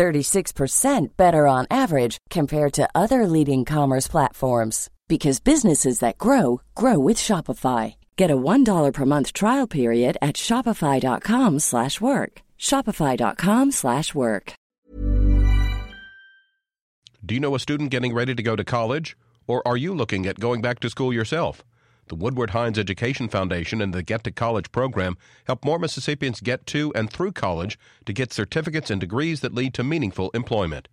36% better on average compared to other leading commerce platforms because businesses that grow grow with Shopify. Get a $1 per month trial period at shopify.com/work. shopify.com/work. Do you know a student getting ready to go to college or are you looking at going back to school yourself? The Woodward Hines Education Foundation and the Get to College program help more Mississippians get to and through college to get certificates and degrees that lead to meaningful employment.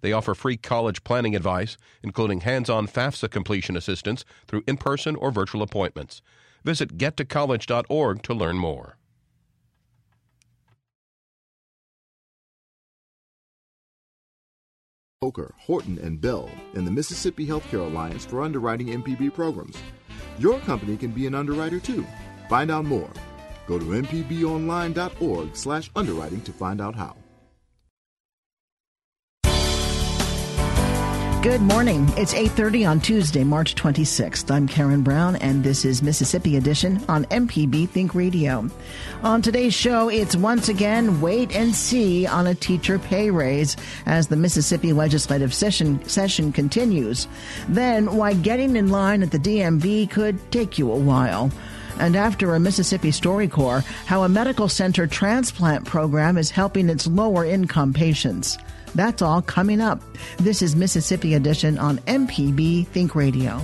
They offer free college planning advice, including hands on FAFSA completion assistance through in person or virtual appointments. Visit gettocollege.org to learn more. Coker, Horton, and Bell and the Mississippi Healthcare Alliance for underwriting MPB programs. Your company can be an underwriter too. Find out more. Go to mpbonline.org/underwriting to find out how. Good morning. It's 8:30 on Tuesday, March 26th. I'm Karen Brown and this is Mississippi Edition on MPB Think Radio. On today's show, it's once again wait and see on a teacher pay raise as the Mississippi legislative session session continues. Then why getting in line at the DMV could take you a while and after a Mississippi StoryCorps, how a medical center transplant program is helping its lower income patients. That's all coming up. This is Mississippi Edition on MPB Think Radio.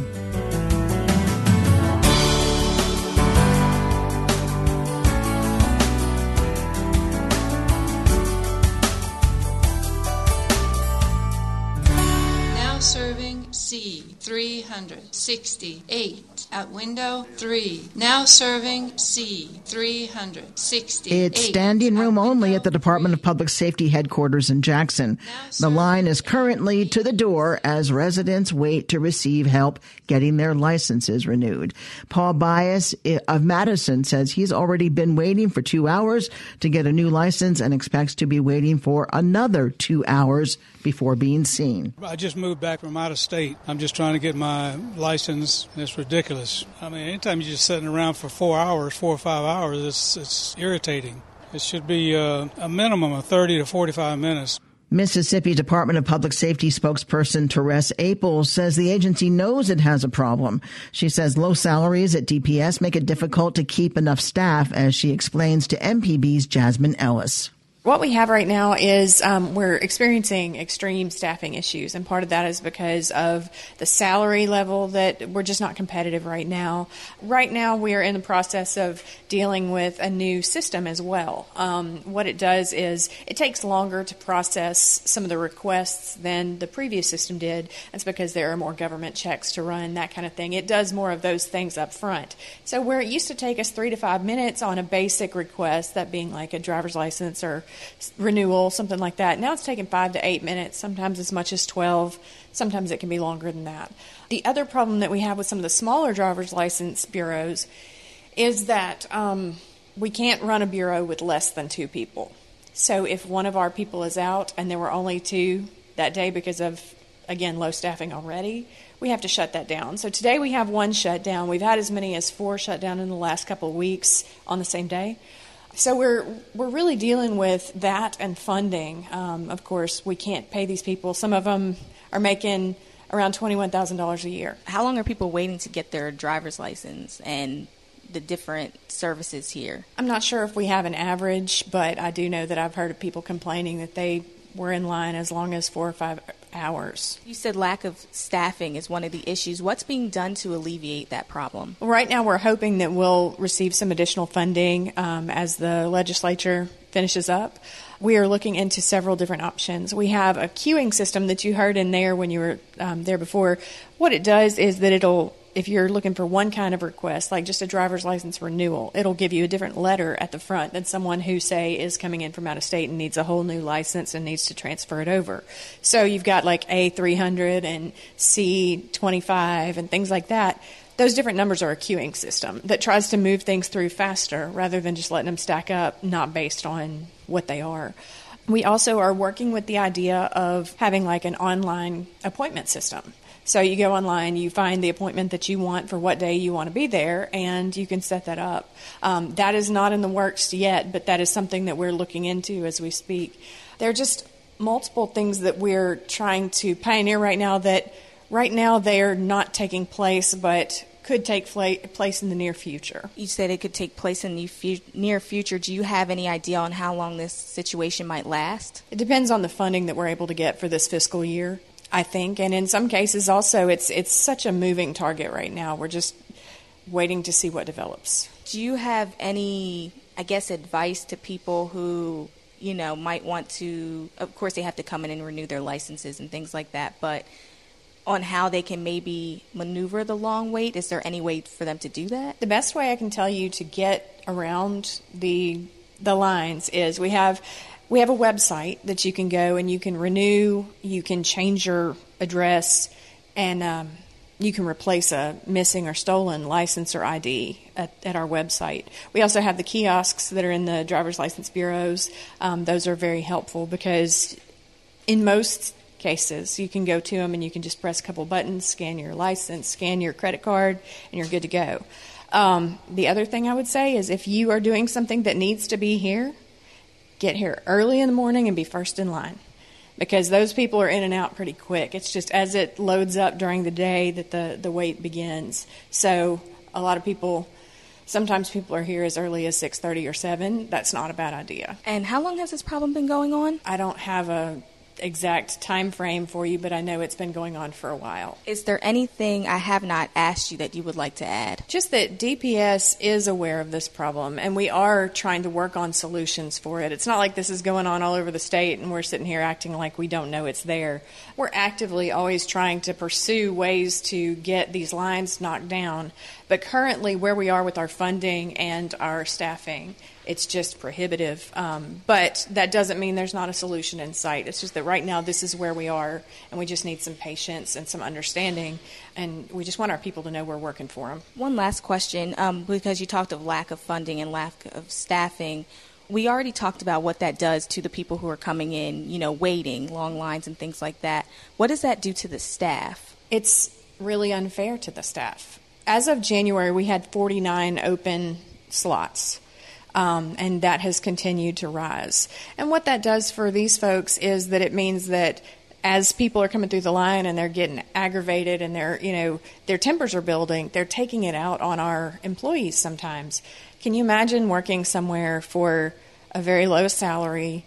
Now serving C 368 at window 3. Now serving C 368. It's standing room only at the Department of Public Safety headquarters in Jackson. The line is currently to the door as residents wait to receive help getting their licenses renewed. Paul Bias eh, of Madison says he's already been waiting for two hours to get a new license and expects to be waiting for another two hours before being seen. I just moved back from out of state. I'm just trying to get my license. It's ridiculous. I mean, anytime you're just sitting around for four hours, four or five hours, it's, it's irritating. It should be uh, a minimum of 30 to 45 minutes. Mississippi Department of Public Safety spokesperson Therese Apel says the agency knows it has a problem. She says low salaries at DPS make it difficult to keep enough staff, as she explains to MPB's Jasmine Ellis. What we have right now is um, we're experiencing extreme staffing issues, and part of that is because of the salary level that we're just not competitive right now. Right now, we are in the process of dealing with a new system as well. Um, what it does is it takes longer to process some of the requests than the previous system did. That's because there are more government checks to run, that kind of thing. It does more of those things up front. So, where it used to take us three to five minutes on a basic request, that being like a driver's license or renewal, something like that. Now it's taking five to eight minutes, sometimes as much as 12. Sometimes it can be longer than that. The other problem that we have with some of the smaller driver's license bureaus is that um, we can't run a bureau with less than two people. So if one of our people is out and there were only two that day because of, again, low staffing already, we have to shut that down. So today we have one shut down. We've had as many as four shut down in the last couple of weeks on the same day. So we're we're really dealing with that and funding. Um, of course, we can't pay these people. Some of them are making around twenty one thousand dollars a year. How long are people waiting to get their driver's license and the different services here? I'm not sure if we have an average, but I do know that I've heard of people complaining that they were in line as long as four or five hours. You said lack of staffing is one of the issues. What's being done to alleviate that problem? Right now, we're hoping that we'll receive some additional funding um, as the legislature finishes up. we are looking into several different options. We have a queuing system that you heard in there when you were um, there before. What it does is that it'll if you're looking for one kind of request, like just a driver's license renewal, it'll give you a different letter at the front than someone who, say, is coming in from out of state and needs a whole new license and needs to transfer it over. So you've got like A300 and C25 and things like that. Those different numbers are a queuing system that tries to move things through faster rather than just letting them stack up, not based on what they are. We also are working with the idea of having like an online appointment system so you go online, you find the appointment that you want for what day you want to be there, and you can set that up. Um, that is not in the works yet, but that is something that we're looking into as we speak. There are just multiple things that we're trying to pioneer right now that right now they're not taking place, but could take place in the near future. You said it could take place in the near future. Do you have any idea on how long this situation might last? It depends on the funding that we're able to get for this fiscal year. I think, and in some cases also, it's it's such a moving target right now. We're just waiting to see what develops. Do you have any, I guess, advice to people who you know might want to? Of course, they have to come in and renew their licenses and things like that, but on how they can maybe maneuver the long wait? Is there any way for them to do that? The best way I can tell you to get around the the lines is we have we have a website that you can go and you can renew, you can change your address, and um, you can replace a missing or stolen license or ID at, at, our website. We also have the kiosks that are in the driver's license bureaus. Um, those are very helpful because in most cases, you can go to them and you can just press a couple buttons, scan your license, scan your credit card, and you're good to go. Um, the other thing I would say is if you are doing something that needs to be here, get here early in the morning and be first in line because those people are in and out pretty quick. It's just as it loads up during the day that the, the wait begins. So a lot of people sometimes people are here as early as 6:30 or 7. That's not a bad idea. And how long has this problem been going on? I don't have a exact time frame for you, but I know it's been going on for a while. Is there anything I have not asked you that you would like to add? Just that DPS is aware of this problem, and we are trying to work on solutions for it. It's not like this is going on all over the state and we're sitting here acting like we don't know it's there. We're actively always trying to pursue ways to get these lines knocked down, but currently, where we are with our funding and our staffing, it's just prohibitive. Um, but that doesn't mean there's not a solution in sight. It's just that right now this is where we are, and we just need some patience and some understanding, and we just want our people to know we're working for them. One last question, um, because you talked of lack of funding and lack of staffing. We already talked about what that does to the people who are coming in, you know, waiting, long lines and things like that. What does that do to the staff? It's really unfair to the staff. As of January, we had 49 open slots um, and that has continued to rise. And what that does for these folks is that it means that as people are coming through the line and they're getting aggravated and their you know their tempers are building, they're taking it out on our employees sometimes. Can you imagine working somewhere for a very low salary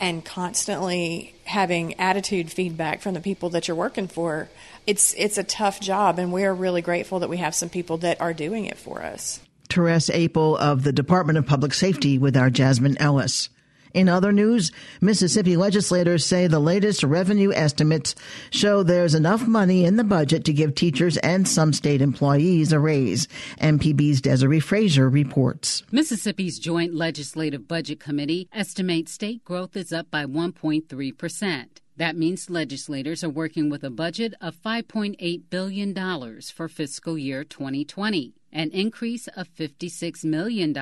and constantly having attitude feedback from the people that you're working for? It's it's a tough job and we are really grateful that we have some people that are doing it for us. Therese Apel of the Department of Public Safety with our Jasmine Ellis. In other news, Mississippi legislators say the latest revenue estimates show there's enough money in the budget to give teachers and some state employees a raise. MPB's Desiree Frazier reports. Mississippi's Joint Legislative Budget Committee estimates state growth is up by 1.3 percent. That means legislators are working with a budget of $5.8 billion for fiscal year 2020, an increase of $56 million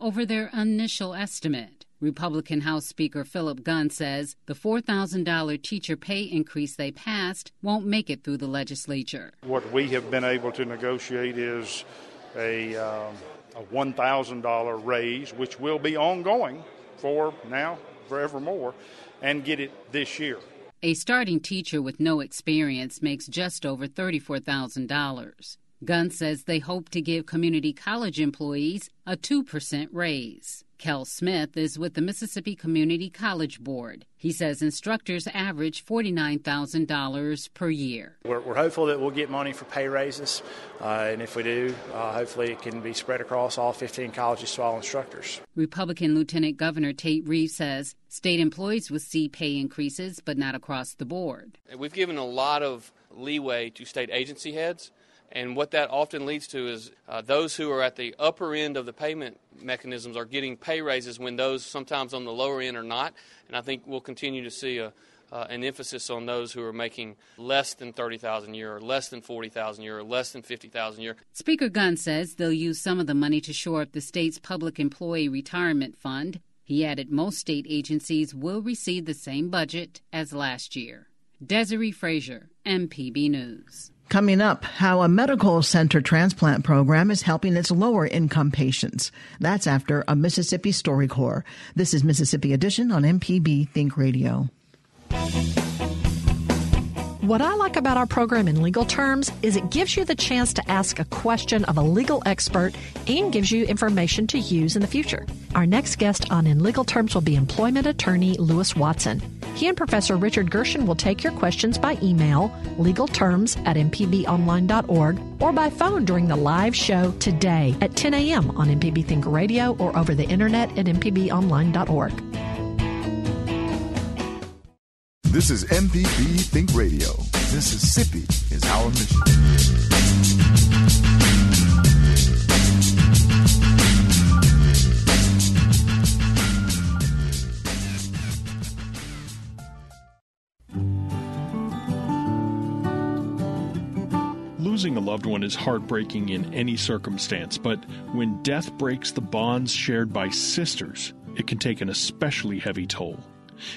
over their initial estimate. Republican House Speaker Philip Gunn says the $4,000 teacher pay increase they passed won't make it through the legislature. What we have been able to negotiate is a, um, a $1,000 raise, which will be ongoing for now forevermore and get it this year. A starting teacher with no experience makes just over $34,000. Gunn says they hope to give community college employees a 2% raise. Kell Smith is with the Mississippi Community College Board. He says instructors average $49,000 per year. We're, we're, hopeful that we'll get money for pay raises, uh, and if we do, uh, hopefully it can be spread across all 15 colleges to all instructors. Republican Lieutenant Governor Tate Reeves says state employees will see pay increases, but not across the board. We've given a lot of leeway to state agency heads and what that often leads to is uh, those who are at the upper end of the payment mechanisms are getting pay raises when those sometimes on the lower end are not. And I think we'll continue to see a, uh, an emphasis on those who are making less than 30,000 a year or less than 40,000 a year or less than 50,000 a year. Speaker Gunn says they'll use some of the money to shore up the state's public employee retirement fund. He added most state agencies will receive the same budget as last year. Desiree Frazier, MPB News. Coming up, how a medical center transplant program is helping its lower income patients. That's after a Mississippi story StoryCorps. This is Mississippi Edition on MPB Think Radio. What I like about our program in legal terms is it gives you the chance to ask a question of a legal expert and gives you information to use in the future. Our next guest on In Legal Terms will be employment attorney Lewis Watson. He and Professor Richard Gershon will take your questions by email, legalterms at mpbonline.org, or by phone during the live show today at 10 a.m. on MPB Think Radio or over the internet at mpbonline.org. This is MPB Think Radio. Mississippi is our mission. A loved one is heartbreaking in any circumstance, but when death breaks the bonds shared by sisters, it can take an especially heavy toll.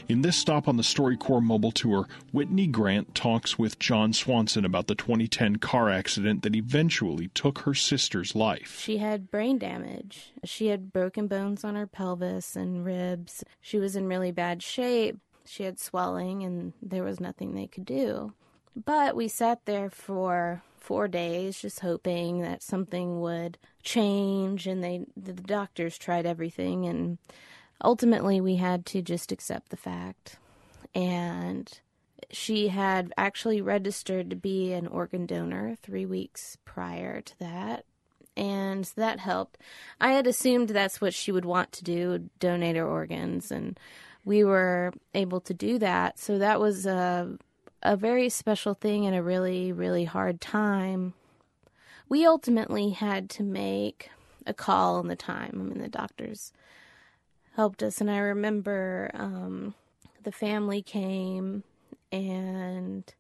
In this stop on the StoryCorps mobile tour, Whitney Grant talks with John Swanson about the 2010 car accident that eventually took her sister's life. She had brain damage. She had broken bones on her pelvis and ribs. She was in really bad shape. She had swelling, and there was nothing they could do. But we sat there for four days just hoping that something would change and they the doctors tried everything and ultimately we had to just accept the fact. And she had actually registered to be an organ donor three weeks prior to that. And that helped. I had assumed that's what she would want to do donate her organs. And we were able to do that. So that was a, a very special thing in a really, really hard time. We ultimately had to make a call on the time. I mean, the doctors helped us. And I remember um, the family came and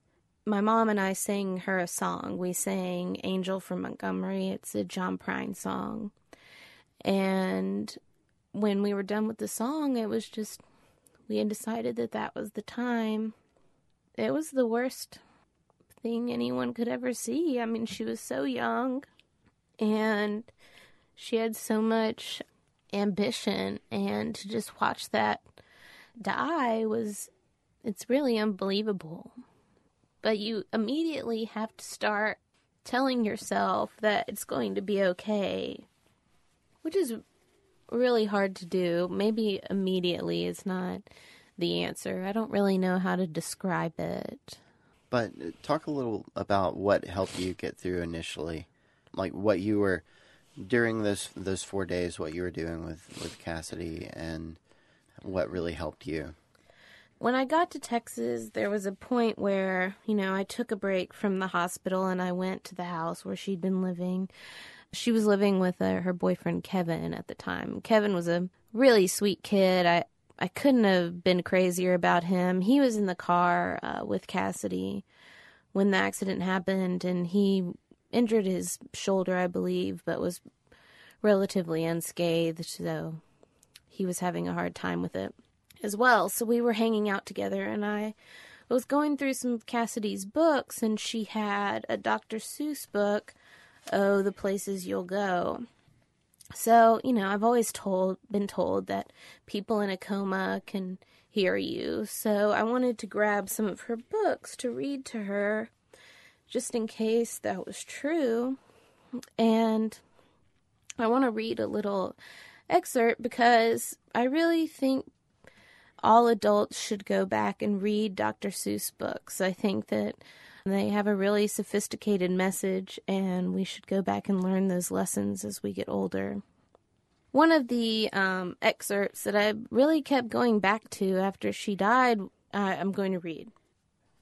my mom and I sang her a song. We sang Angel from Montgomery. It's a John Prine song. And when we were done with the song, it was just, we had decided that that was the time. It was the worst thing anyone could ever see. I mean, she was so young and she had so much ambition and to just watch that die was it's really unbelievable but you immediately have to start telling yourself that it's going to be okay which is really hard to do maybe immediately is not the answer i don't really know how to describe it but uh, talk a little about what helped you get through initially like what you were during those those four days what you were doing with with Cassidy and what really helped you. When I got to Texas, there was a point where, you know, I took a break from the hospital and I went to the house where she'd been living. She was living with uh, her boyfriend Kevin at the time. Kevin was a really sweet kid. I I couldn't have been crazier about him. He was in the car uh, with Cassidy when the accident happened, and he injured his shoulder, I believe, but was relatively unscathed, so he was having a hard time with it as well. So we were hanging out together, and I was going through some of Cassidy's books, and she had a Dr. Seuss book, Oh, the Places You'll Go. So, you know, I've always told been told that people in a coma can hear you. So I wanted to grab some of her books to read to her just in case that was true. And I want to read a little excerpt because I really think all adults should go back and read Dr. Seuss books. I think that they have a really sophisticated message, and we should go back and learn those lessons as we get older. One of the um, excerpts that I really kept going back to after she died, uh, I'm going to read.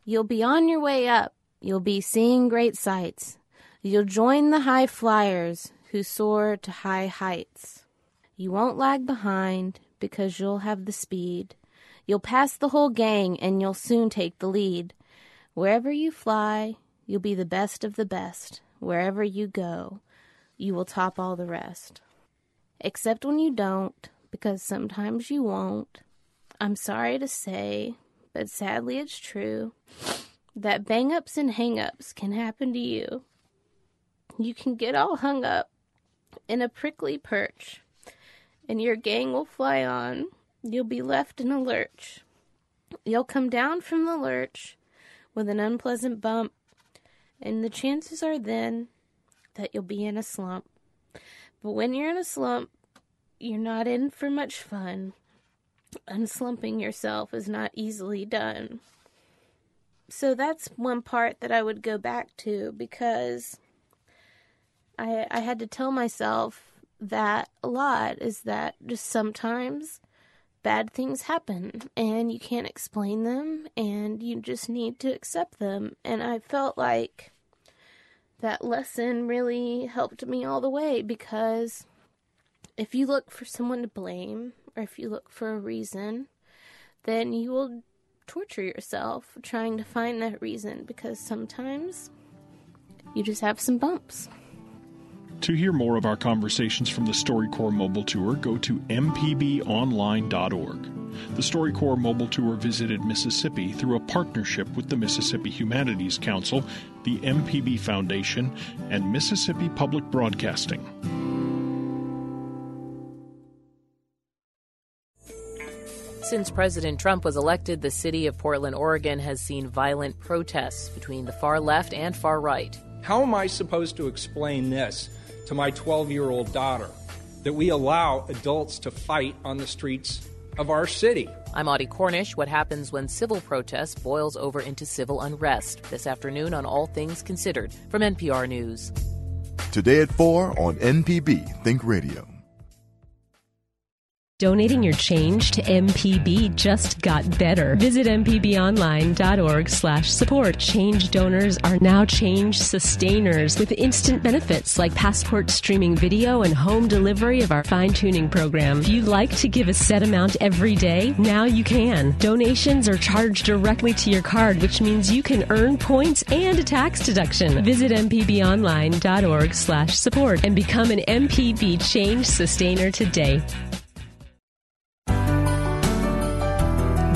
You'll be on your way up. You'll be seeing great sights. You'll join the high flyers who soar to high heights. You won't lag behind because you'll have the speed. You'll pass the whole gang and you'll soon take the lead. Wherever you fly, you'll be the best of the best. Wherever you go, you will top all the rest. Except when you don't, because sometimes you won't. I'm sorry to say, but sadly it's true, that bang ups and hang ups can happen to you. You can get all hung up in a prickly perch, and your gang will fly on. You'll be left in a lurch. You'll come down from the lurch with an unpleasant bump, and the chances are then that you'll be in a slump. But when you're in a slump, you're not in for much fun. Unslumping yourself is not easily done. So that's one part that I would go back to because I I had to tell myself that a lot is that just sometimes bad things happen and you can't explain them and you just need to accept them. And I felt like that lesson really helped me all the way because if you look for someone to blame or if you look for a reason, then you will torture yourself trying to find that reason because sometimes you just have some bumps. To hear more of our conversations from the StoryCorps Mobile Tour, go to mpbonline.org. The StoryCorps Mobile Tour visited Mississippi through a partnership with the Mississippi Humanities Council, the MPB Foundation, and Mississippi Public Broadcasting. Since President Trump was elected, the city of Portland, Oregon has seen violent protests between the far left and far right. How am I supposed to explain this to my 12 year old daughter that we allow adults to fight on the streets of our city? I'm Audie Cornish. What happens when civil protest boils over into civil unrest? This afternoon on All Things Considered from NPR News. Today at 4 on MPB Think Radio. Donating your change to MPB just got better. Visit mpbonline.org slash support. Change donors are now change sustainers with instant benefits like passport streaming video and home delivery of our fine-tuning program. If you'd like to give a set amount every day, now you can. Donations are charged directly to your card, which means you can earn points and a tax deduction. Visit mpbonline.org slash support and become an MPB change sustainer today.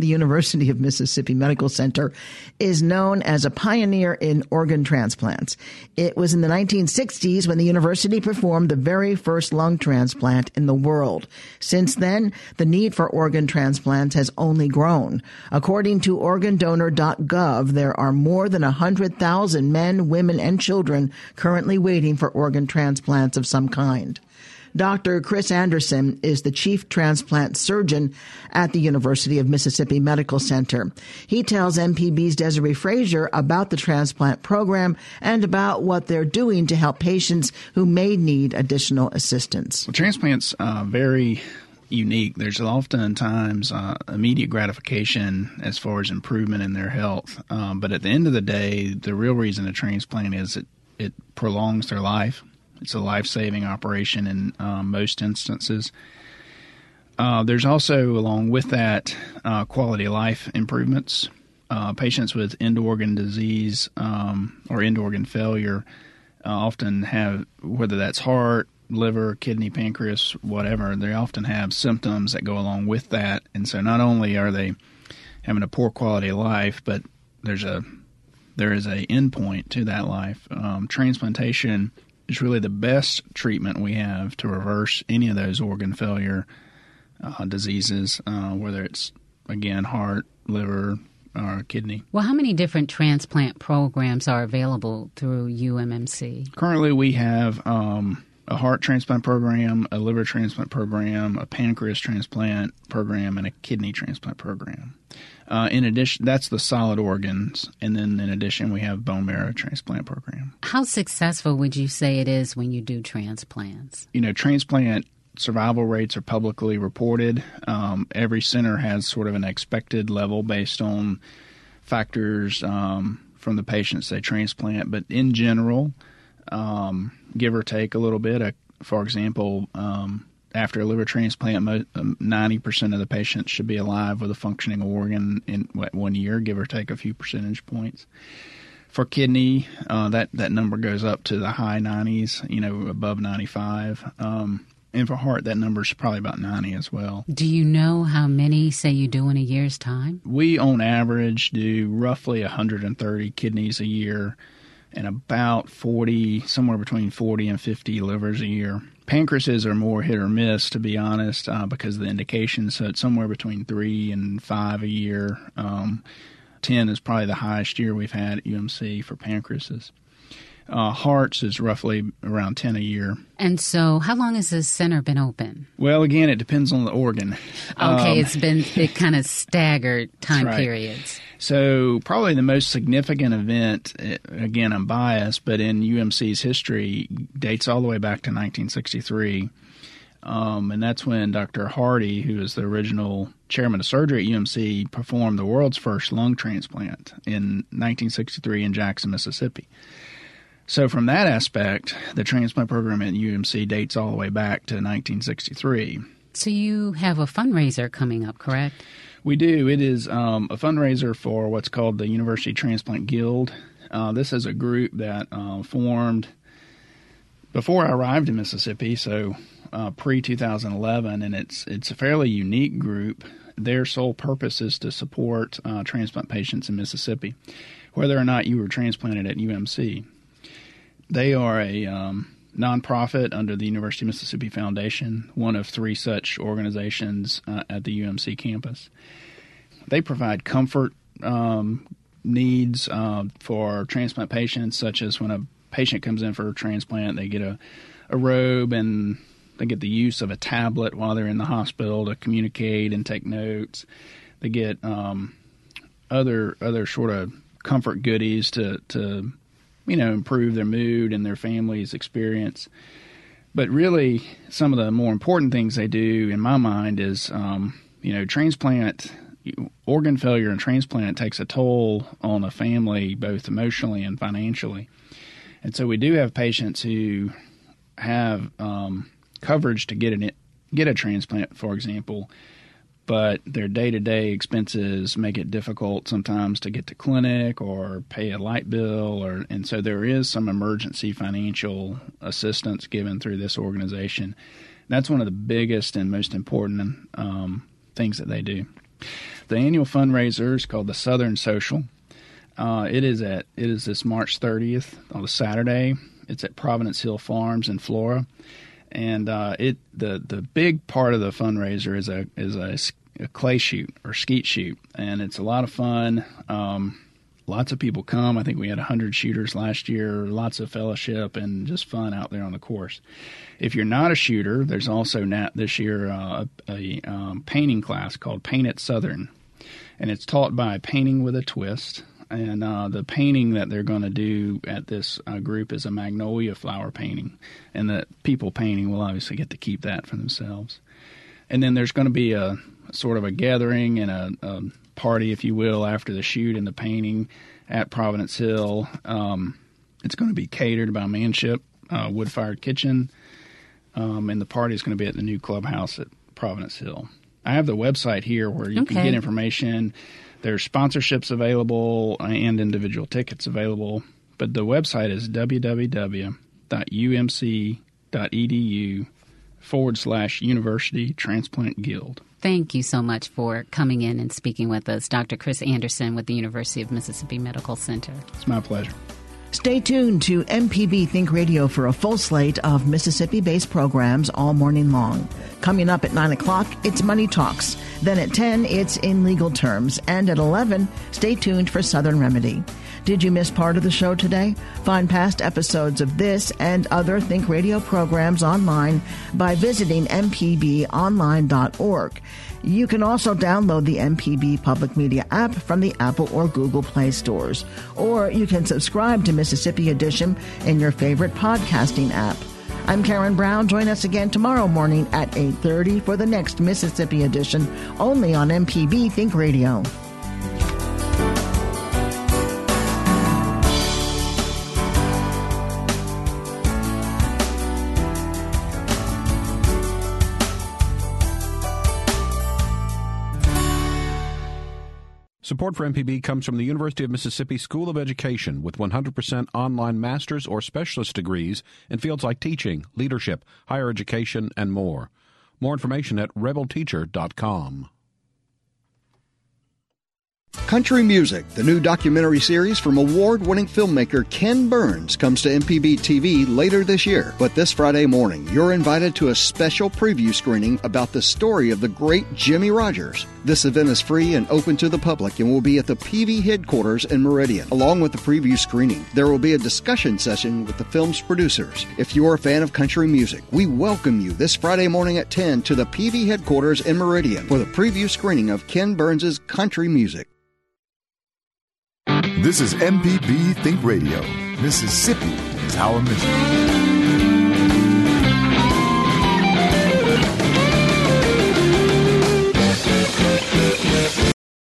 The University of Mississippi Medical Center is known as a pioneer in organ transplants. It was in the 1960s when the university performed the very first lung transplant in the world. Since then, the need for organ transplants has only grown. According to organdonor.gov, there are more than 100,000 men, women, and children currently waiting for organ transplants of some kind. Dr. Chris Anderson is the chief transplant surgeon at the University of Mississippi Medical Center. He tells MPB's Desiree Frazier about the transplant program and about what they're doing to help patients who may need additional assistance. Well, transplants uh, very unique. There's oftentimes uh, immediate gratification as far as improvement in their health, um, but at the end of the day, the real reason a transplant is it, it prolongs their life. It's a life saving operation in um, most instances. Uh, there's also, along with that, uh, quality of life improvements. Uh, patients with end organ disease um, or end organ failure uh, often have, whether that's heart, liver, kidney, pancreas, whatever, they often have symptoms that go along with that. And so not only are they having a poor quality of life, but there's a there is a endpoint to that life. Um, transplantation is really the best treatment we have to reverse any of those organ failure uh, diseases, uh, whether it's again heart, liver, or kidney. Well, how many different transplant programs are available through UMMC? Currently, we have um, a heart transplant program, a liver transplant program, a pancreas transplant program, and a kidney transplant program. Uh, in addition, that's the solid organs, and then in addition, we have bone marrow transplant program. How successful would you say it is when you do transplants? You know, transplant survival rates are publicly reported. Um, every center has sort of an expected level based on factors um, from the patients they transplant, but in general, um, give or take a little bit. Uh, for example, um, after a liver transplant, um, ninety percent of the patients should be alive with a functioning organ in one year, give or take a few percentage points. For kidney, uh, that that number goes up to the high nineties, you know, above ninety five. Um, and for heart, that number is probably about 90 as well. Do you know how many, say, you do in a year's time? We, on average, do roughly 130 kidneys a year and about 40, somewhere between 40 and 50 livers a year. Pancreases are more hit or miss, to be honest, uh, because of the indications. So it's somewhere between three and five a year. Um, 10 is probably the highest year we've had at UMC for pancreases. Uh, hearts is roughly around 10 a year. And so, how long has this center been open? Well, again, it depends on the organ. Okay, um, it's been it kind of staggered time right. periods. So, probably the most significant event, eh, again, I'm biased, but in UMC's history, dates all the way back to 1963. Um, and that's when Dr. Hardy, who was the original chairman of surgery at UMC, performed the world's first lung transplant in 1963 in Jackson, Mississippi. So, from that aspect, the transplant program at UMC dates all the way back to 1963. So, you have a fundraiser coming up, correct? We do. It is um, a fundraiser for what's called the University Transplant Guild. Uh, this is a group that uh, formed before I arrived in Mississippi, so uh, pre 2011, and it's it's a fairly unique group. Their sole purpose is to support uh, transplant patients in Mississippi, whether or not you were transplanted at UMC. They are a um, nonprofit under the University of Mississippi Foundation, one of three such organizations uh, at the UMC campus. They provide comfort um, needs uh, for transplant patients, such as when a patient comes in for a transplant, they get a, a robe and they get the use of a tablet while they're in the hospital to communicate and take notes. They get um, other other sort of comfort goodies to to you know, improve their mood and their family's experience. But really, some of the more important things they do, in my mind, is um, you know, transplant organ failure and transplant takes a toll on a family both emotionally and financially. And so we do have patients who have um, coverage to get an get a transplant, for example, but their day to day expenses make it difficult sometimes to get to clinic or pay a light bill or and so there is some emergency financial assistance given through this organization. That's one of the biggest and most important um, things that they do. The annual fundraiser is called the Southern Social. Uh, it is at it is this March 30th on a Saturday. It's at Providence Hill Farms in Flora, and uh, it the the big part of the fundraiser is a is a a clay shoot or skeet shoot, and it's a lot of fun. Um, lots of people come. I think we had 100 shooters last year, lots of fellowship and just fun out there on the course. If you're not a shooter, there's also nat this year uh, a, um, painting class called Paint at Southern, and it's taught by Painting with a Twist. And uh, the painting that they're going to do at this uh, group is a magnolia flower painting, and the people painting will obviously get to keep that for themselves. And then there's going to be a sort of a gathering and a, a, party, if you will, after the shoot and the painting at Providence Hill. Um, it's going to be catered by Manship uh, Wood Fired Kitchen, um, and the party is going to be at the new clubhouse at Providence Hill. I have the website here where you okay. can get information. There's sponsorships available and individual tickets available, but the website is www.umc.edu forward slash University Transplant Guild. Thank you so much for coming in and speaking with us, Dr. Chris Anderson with the University of Mississippi Medical Center. It's my pleasure. Stay tuned to MPB Think Radio for a full slate of Mississippi based programs all morning long. Coming up at 9 o'clock, it's Money Talks. Then at 10, it's In Legal Terms. And at 11, stay tuned for Southern Remedy. Did you miss part of the show today? Find past episodes of this and other Think Radio programs online by visiting mpbonline.org. You can also download the MPB Public Media app from the Apple or Google Play stores, or you can subscribe to Mississippi Edition in your favorite podcasting app. I'm Karen Brown. Join us again tomorrow morning at 8:30 for the next Mississippi Edition, only on MPB Think Radio. Support for MPB comes from the University of Mississippi School of Education with 100% online master's or specialist degrees in fields like teaching, leadership, higher education, and more. More information at rebelteacher.com. Country Music, the new documentary series from award winning filmmaker Ken Burns, comes to MPB TV later this year. But this Friday morning, you're invited to a special preview screening about the story of the great Jimmie Rodgers. This event is free and open to the public and will be at the Peavey headquarters in Meridian. Along with the preview screening, there will be a discussion session with the film's producers. If you're a fan of country music, we welcome you this Friday morning at 10 to the Peavey headquarters in Meridian for the preview screening of Ken Burns' Country Music. This is MPB Think Radio. Mississippi is our mission.